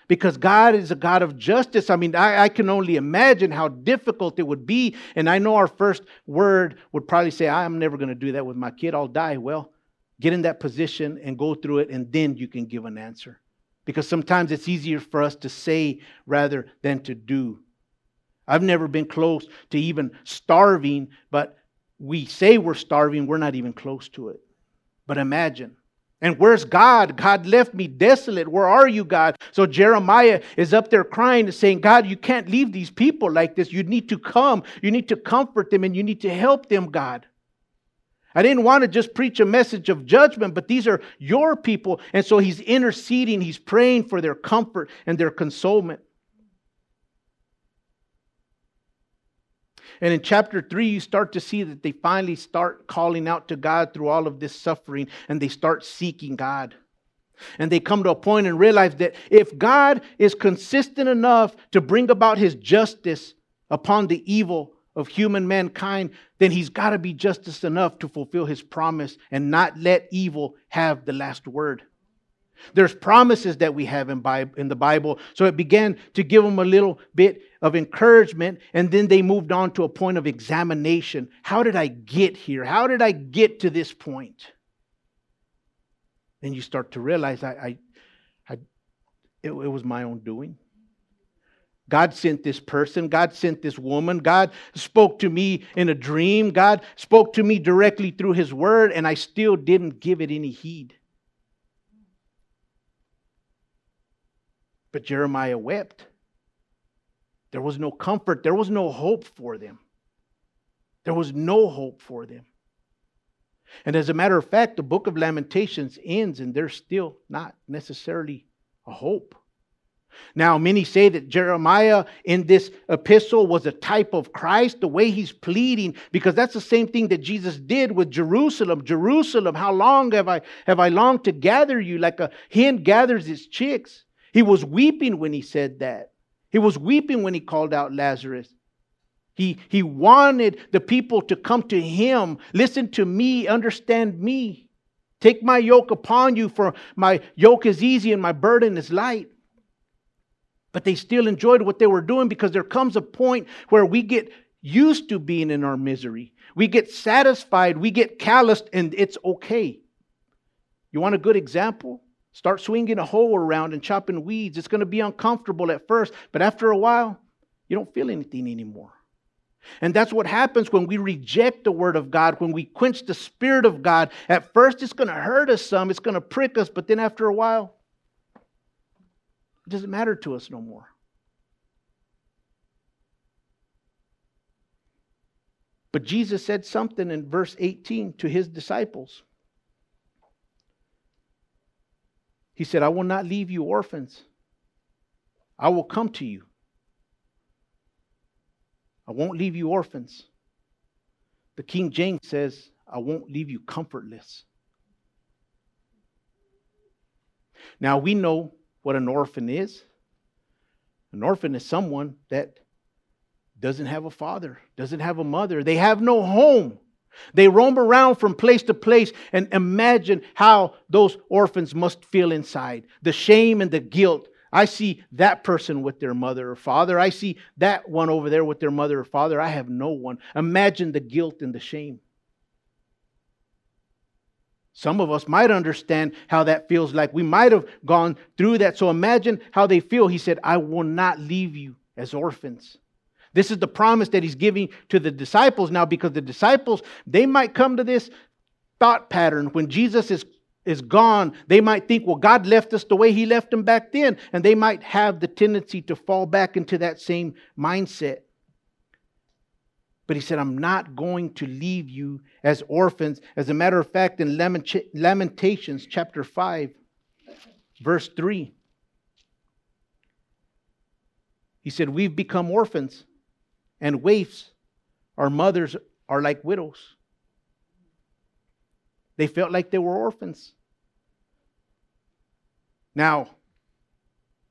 S1: because God is a God of justice. I mean, I, I, can only imagine how difficult it would be. And I know our first word would probably say, I'm never going to do that with my kid. I'll die. Well, get in that position and go through it, and then you can give an answer. Because sometimes it's easier for us to say rather than to do. I've never been close to even starving, but we say we're starving, we're not even close to it. But imagine and where's God? God left me desolate. Where are you, God? So Jeremiah is up there crying and saying, God, you can't leave these people like this. You need to come. You need to comfort them and you need to help them, God. I didn't want to just preach a message of judgment, but these are your people. And so he's interceding, he's praying for their comfort and their consolement. And in chapter 3, you start to see that they finally start calling out to God through all of this suffering and they start seeking God. And they come to a point and realize that if God is consistent enough to bring about his justice upon the evil of human mankind, then he's got to be justice enough to fulfill his promise and not let evil have the last word. There's promises that we have in, in the Bible. So it began to give them a little bit of encouragement, and then they moved on to a point of examination. How did I get here? How did I get to this point? Then you start to realize I, I, I it, it was my own doing. God sent this person. God sent this woman. God spoke to me in a dream. God spoke to me directly through His word, and I still didn't give it any heed. But Jeremiah wept. There was no comfort, there was no hope for them. There was no hope for them. And as a matter of fact, the book of Lamentations ends and there's still not necessarily a hope. Now, many say that Jeremiah in this epistle was a type of Christ, the way he's pleading, because that's the same thing that Jesus did with Jerusalem. Jerusalem, how long have I have I longed to gather you like a hen gathers its chicks? He was weeping when he said that. He was weeping when he called out Lazarus. He, he wanted the people to come to him. Listen to me, understand me. Take my yoke upon you, for my yoke is easy and my burden is light. But they still enjoyed what they were doing because there comes a point where we get used to being in our misery. We get satisfied, we get calloused, and it's okay. You want a good example? Start swinging a hoe around and chopping weeds. It's going to be uncomfortable at first, but after a while, you don't feel anything anymore. And that's what happens when we reject the word of God, when we quench the spirit of God. At first, it's going to hurt us some, it's going to prick us, but then after a while, it doesn't matter to us no more. But Jesus said something in verse 18 to his disciples. He said, I will not leave you orphans. I will come to you. I won't leave you orphans. The King James says, I won't leave you comfortless. Now we know what an orphan is. An orphan is someone that doesn't have a father, doesn't have a mother, they have no home. They roam around from place to place and imagine how those orphans must feel inside the shame and the guilt. I see that person with their mother or father. I see that one over there with their mother or father. I have no one. Imagine the guilt and the shame. Some of us might understand how that feels like. We might have gone through that. So imagine how they feel. He said, I will not leave you as orphans. This is the promise that he's giving to the disciples now because the disciples, they might come to this thought pattern when Jesus is, is gone. They might think, well, God left us the way he left them back then. And they might have the tendency to fall back into that same mindset. But he said, I'm not going to leave you as orphans. As a matter of fact, in Lamentations chapter 5, verse 3, he said, We've become orphans and waifs. Our mothers are like widows. They felt like they were orphans. Now,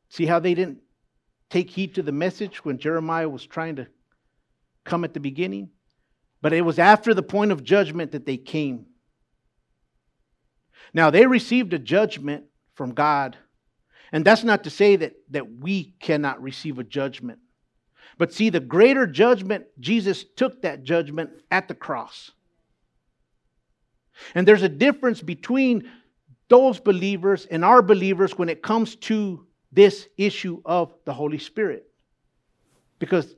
S1: see how they didn't take heed to the message when Jeremiah was trying to come at the beginning, but it was after the point of judgment that they came. Now, they received a judgment from God. And that's not to say that, that we cannot receive a judgment. But see, the greater judgment, Jesus took that judgment at the cross. And there's a difference between those believers and our believers when it comes to this issue of the Holy Spirit. Because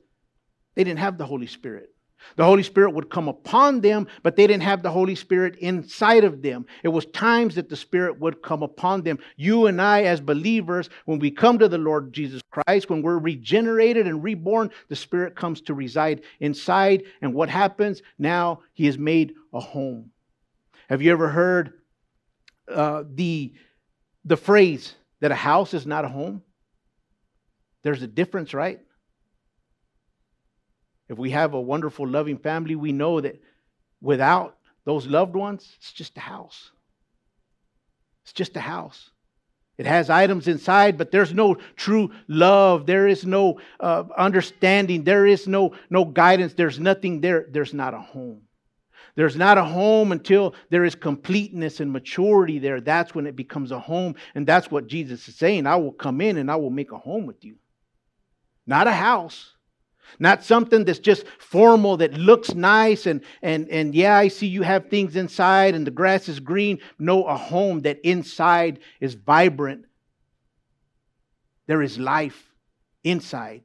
S1: they didn't have the Holy Spirit. The Holy Spirit would come upon them, but they didn't have the Holy Spirit inside of them. It was times that the Spirit would come upon them. You and I, as believers, when we come to the Lord Jesus Christ, when we're regenerated and reborn, the Spirit comes to reside inside. And what happens? Now He has made a home. Have you ever heard uh, the, the phrase that a house is not a home? There's a difference, right? If we have a wonderful, loving family, we know that without those loved ones, it's just a house. It's just a house. It has items inside, but there's no true love. There is no uh, understanding. There is no, no guidance. There's nothing there. There's not a home. There's not a home until there is completeness and maturity there. That's when it becomes a home. And that's what Jesus is saying. I will come in and I will make a home with you. Not a house. Not something that's just formal that looks nice and, and, and yeah, I see you have things inside and the grass is green. No, a home that inside is vibrant. There is life inside.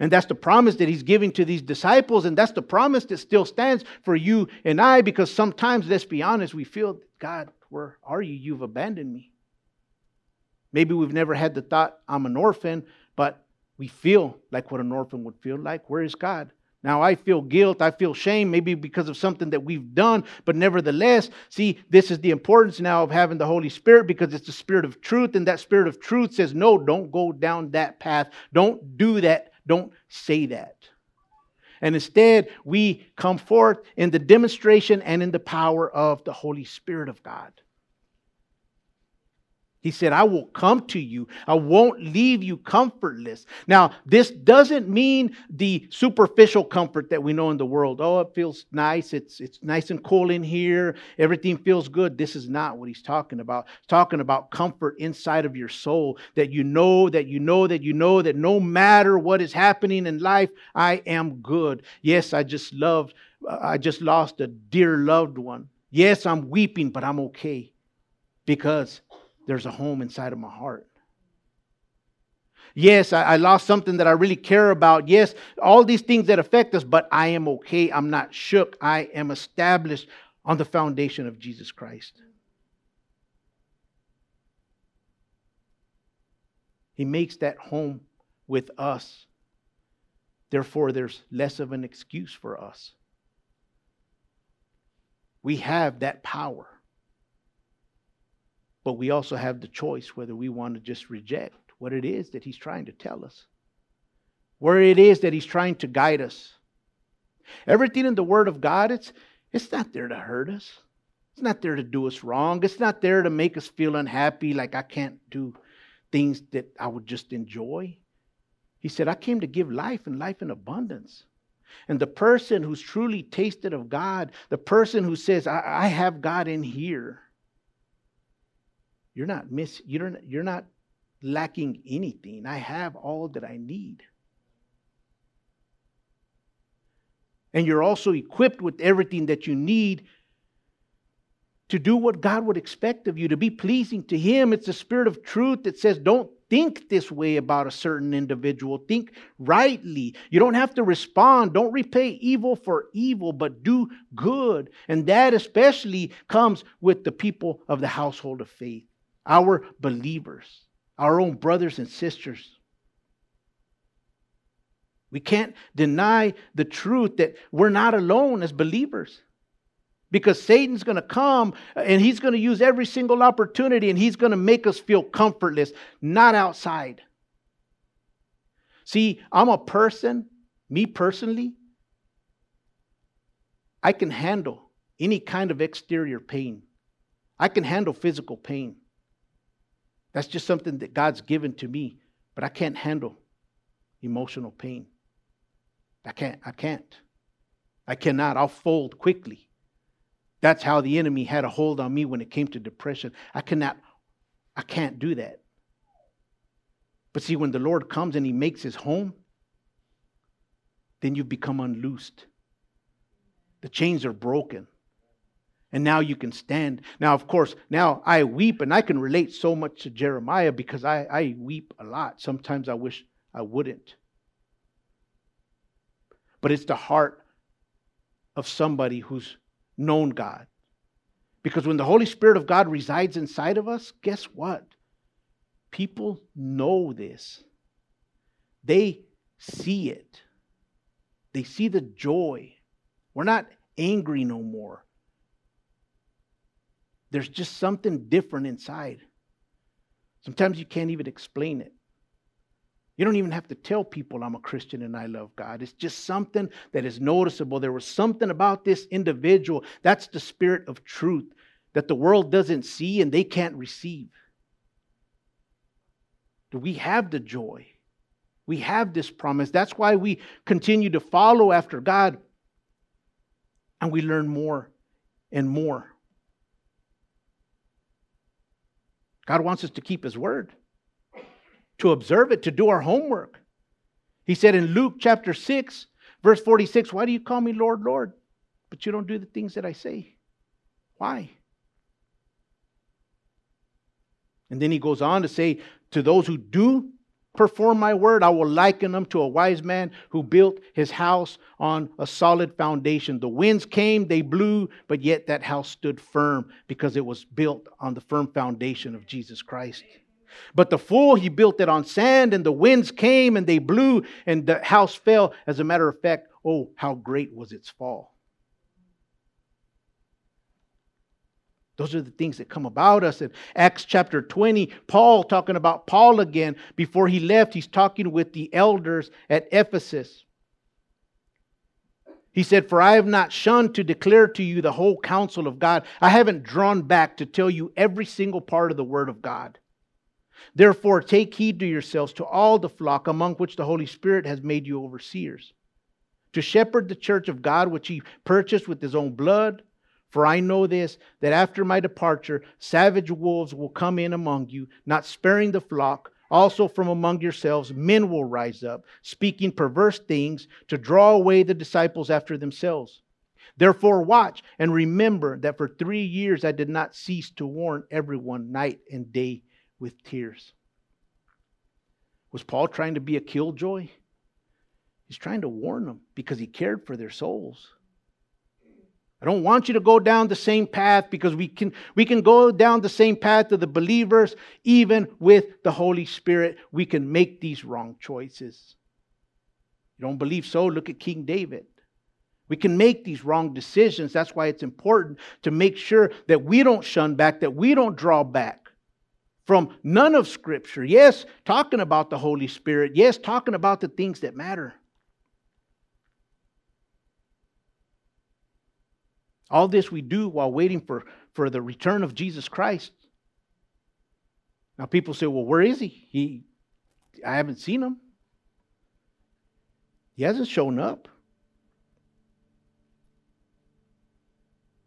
S1: And that's the promise that he's giving to these disciples, and that's the promise that still stands for you and I, because sometimes, let's be honest, we feel, God, where are you? You've abandoned me. Maybe we've never had the thought, I'm an orphan, but we feel like what an orphan would feel like. Where is God? Now, I feel guilt, I feel shame, maybe because of something that we've done, but nevertheless, see, this is the importance now of having the Holy Spirit because it's the Spirit of truth, and that Spirit of truth says, No, don't go down that path. Don't do that. Don't say that. And instead, we come forth in the demonstration and in the power of the Holy Spirit of God. He said, I will come to you. I won't leave you comfortless. Now, this doesn't mean the superficial comfort that we know in the world. Oh, it feels nice. It's, it's nice and cool in here. Everything feels good. This is not what he's talking about. He's talking about comfort inside of your soul that you know, that you know, that you know that no matter what is happening in life, I am good. Yes, I just loved, I just lost a dear loved one. Yes, I'm weeping, but I'm okay because there's a home inside of my heart. Yes, I, I, lost something that I really care about. Yes, all these things that affect us, but I am okay. I'm not shook. I am established on the foundation of Jesus Christ. He makes that home with us. Therefore, there's less of an excuse for us. We have that power. But we also have the choice whether we want to just reject what it is that He's trying to tell us, where it is that He's trying to guide us. Everything in the Word of God, it's, it's not there to hurt us. It's not there to do us wrong. It's not there to make us feel unhappy, like I can't do things that I would just enjoy. He said, I came to give life and life in abundance. And the person who's truly tasted of God, the person who says, I, I have God in here, you're not miss you're, you're not lacking anything. I have all that I need. And you're also equipped with everything that you need to do what God would expect of you, to be pleasing to Him. It's the Spirit of truth that says, don't think this way about a certain individual. Think rightly. You don't have to respond. Don't repay evil for evil, but do good. And that especially comes with the people of the household of faith, our believers, our own brothers and sisters. We can't deny the truth that we're not alone as believers. Because Satan's going to come and he's going to use every single opportunity and he's going to make us feel comfortless, not outside. See, I'm a person, me personally, I can handle any kind of exterior pain. I can handle physical pain. That's just something that God's given to me, but I can't handle emotional pain. I can't. I can't. I cannot. I'll fold quickly. That's how the enemy had a hold on me when it came to depression. I cannot, I can't do that. But see, when the Lord comes and He makes His home, then you've become unloosed. The chains are broken. And now you can stand. Now, of course, now I weep and I can relate so much to Jeremiah because I, I weep a lot. Sometimes I wish I wouldn't but it's the heart of somebody who's known God. Because when the Holy Spirit of God resides inside of us, guess what? People know this. They see it. They see the joy. We're not angry no more. There's just something different inside. Sometimes you can't even explain it. You don't even have to tell people I'm a Christian and I love God. It's just something that is noticeable. There was something about this individual. That's the spirit of truth that the world doesn't see and they can't receive. We have the joy? We have this promise. That's why we continue to follow after God and we learn more and more. God wants us to keep His word to observe it, to do our homework. He said in Luke chapter 6, verse 46, Why do you call me Lord, Lord, but you don't do the things that I say? Why? And then he goes on to say, To those who do perform my word, I will liken them to a wise man who built his house on a solid foundation. The winds came, they blew, but yet that house stood firm because it was built on the firm foundation of Jesus Christ. But the fool, he built it on sand, and the winds came and they blew, and the house fell. As a matter of fact, oh, how great was its fall. Those are the things that come about us. In Acts chapter 20, Paul talking about Paul again. Before he left, he's talking with the elders at Ephesus. He said, For I have not shunned to declare to you the whole counsel of God. I haven't drawn back to tell you every single part of the word of God. Therefore, take heed to yourselves, to all the flock among which the Holy Spirit has made you overseers, to shepherd the church of God which he purchased with his own blood. For I know this, that after my departure, savage wolves will come in among you, not sparing the flock. Also, from among yourselves, men will rise up, speaking perverse things to draw away the disciples after themselves. Therefore, watch and remember that for three years I did not cease to warn everyone night and day with tears. Was Paul trying to be a killjoy? He's trying to warn them because he cared for their souls. I don't want you to go down the same path because we can, we can go down the same path of the believers, even with the Holy Spirit. We can make these wrong choices. You don't believe so? Look at King David. We can make these wrong decisions. That's why it's important to make sure that we don't shun back, that we don't draw back from none of Scripture. Yes, talking about the Holy Spirit. Yes, talking about the things that matter. All this we do while waiting for, for the return of Jesus Christ. Now, people say, well, where is he? he? I haven't seen him. He hasn't shown up.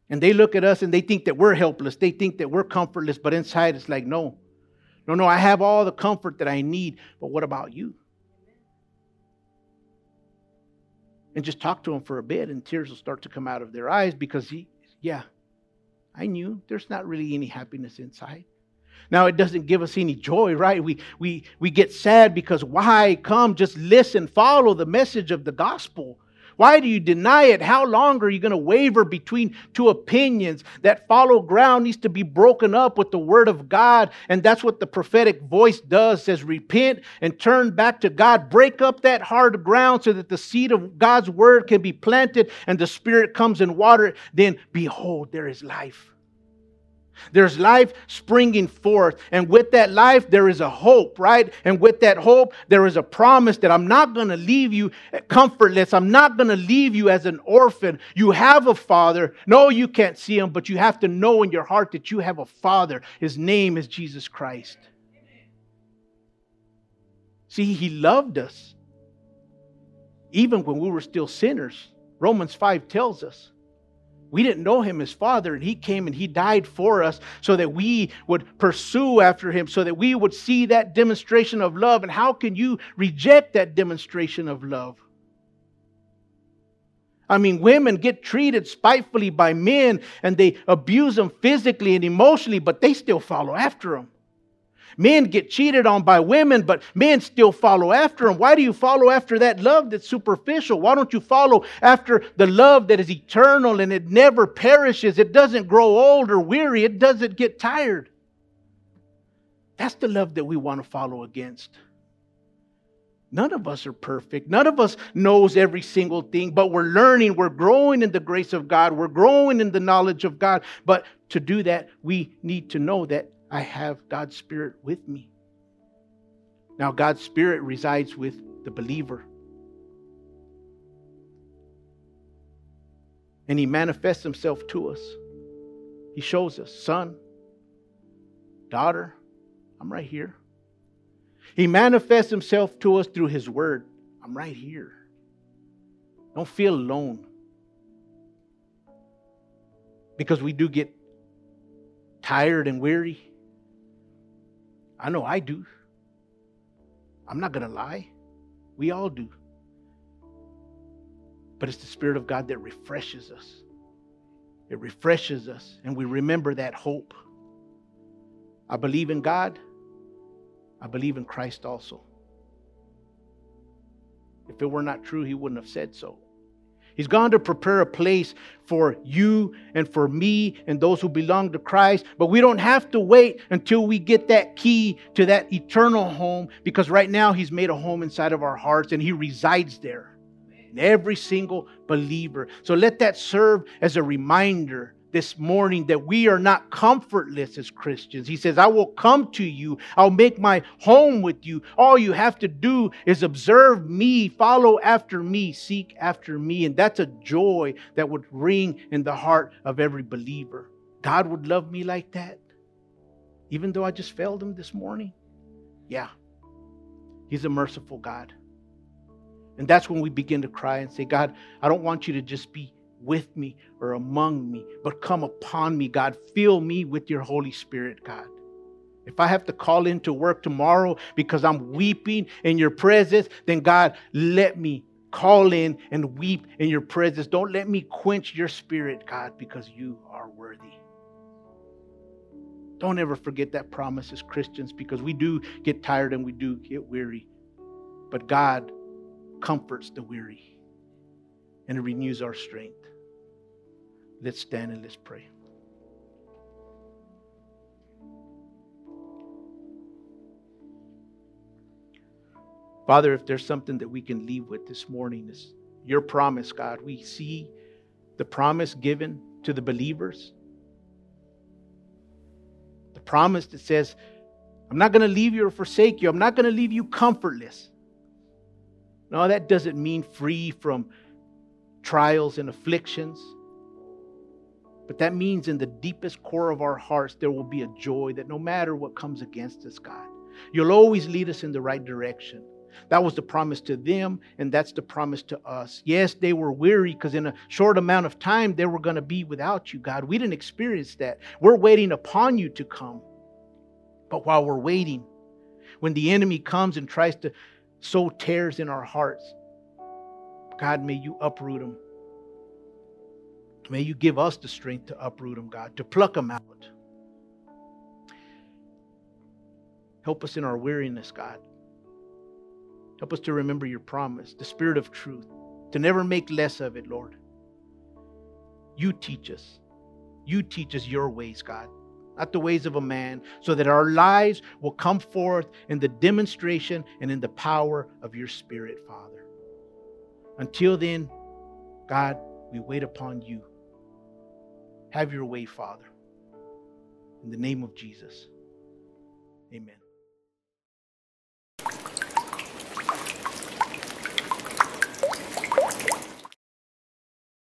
S1: And they look at us and they think that we're helpless. They think that we're comfortless, but inside it's like, no, No, no, I have all the comfort that I need, but what about you? And just talk to them for a bit, and tears will start to come out of their eyes because he, yeah, I knew there's not really any happiness inside. Now it doesn't give us any joy, right? We we we get sad because why come just listen, follow the message of the gospel. Why do you deny it? How long are you going to waver between two opinions? That follow ground needs to be broken up with the word of God. And that's what the prophetic voice does says repent and turn back to God. Break up that hard ground so that the seed of God's word can be planted and the spirit comes and water. Then behold, there is life. There's life springing forth. And with that life, there is a hope, right? And with that hope, there is a promise that I'm not going to leave you comfortless. I'm not going to leave you as an orphan. You have a father. No, you can't see him, but you have to know in your heart that you have a father. His name is Jesus Christ. See, he loved us even when we were still sinners. Romans 5 tells us. We didn't know him as Father, and he came and he died for us so that we would pursue after him, so that we would see that demonstration of love. And how can you reject that demonstration of love? I mean, women get treated spitefully by men and they abuse them physically and emotionally, but they still follow after them. Men get cheated on by women, but men still follow after them. Why do you follow after that love that's superficial? Why don't you follow after the love that is eternal and it never perishes? It doesn't grow old or weary, it doesn't get tired. That's the love that we want to follow against. None of us are perfect. None of us knows every single thing, but we're learning, we're growing in the grace of God, we're growing in the knowledge of God. But to do that, we need to know that I have God's Spirit with me. Now, God's Spirit resides with the believer. And He manifests Himself to us. He shows us, son, daughter, I'm right here. He manifests Himself to us through His Word. I'm right here. Don't feel alone. Because we do get tired and weary. I know I do. I'm not going to lie. We all do. But it's the Spirit of God that refreshes us. It refreshes us, and we remember that hope. I believe in God. I believe in Christ also. If it were not true, He wouldn't have said so. He's gone to prepare a place for you and for me and those who belong to Christ. But we don't have to wait until we get that key to that eternal home because right now He's made a home inside of our hearts and He resides there. In every single believer. So let that serve as a reminder this morning that we are not comfortless as Christians. He says, I will come to you, I'll make my home with you. All you have to do is observe me, follow after me, seek after me. And that's a joy that would ring in the heart of every believer. God would love me like that, even though I just failed him this morning. Yeah, He's a merciful God. And that's when we begin to cry and say, God, I don't want you to just be with me or among me, but come upon me, God. Fill me with your Holy Spirit, God. If I have to call into work tomorrow because I'm weeping in your presence, then God, let me call in and weep in your presence. Don't let me quench your spirit, God, because you are worthy. Don't ever forget that promise as Christians because we do get tired and we do get weary. But God comforts the weary and it renews our strength. Let's stand and let's pray. Father, if there's something that we can leave with this morning, is your promise, God. We see the promise given to the believers. The promise that says, I'm not going to leave you or forsake you. I'm not going to leave you comfortless. No, that doesn't mean free from trials and afflictions. But that means in the deepest core of our hearts, there will be a joy that no matter what comes against us, God, you'll always lead us in the right direction. That was the promise to them, and that's the promise to us. Yes, they were weary because in a short amount of time they were going to be without you, God. We didn't experience that. We're waiting upon you to come. But while we're waiting, when the enemy comes and tries to sow tares in our hearts, God, may you uproot them. May you give us the strength to uproot them, God, to pluck them out. Help us in our weariness, God. Help us to remember your promise, the spirit of truth, to never make less of it, Lord. You teach us. You teach us your ways, God, not the ways of a man, so that our lives will come forth in the demonstration and in the power of your Spirit, Father. Until then, God, we wait upon you. Have your way, Father. In the name of Jesus. Amen.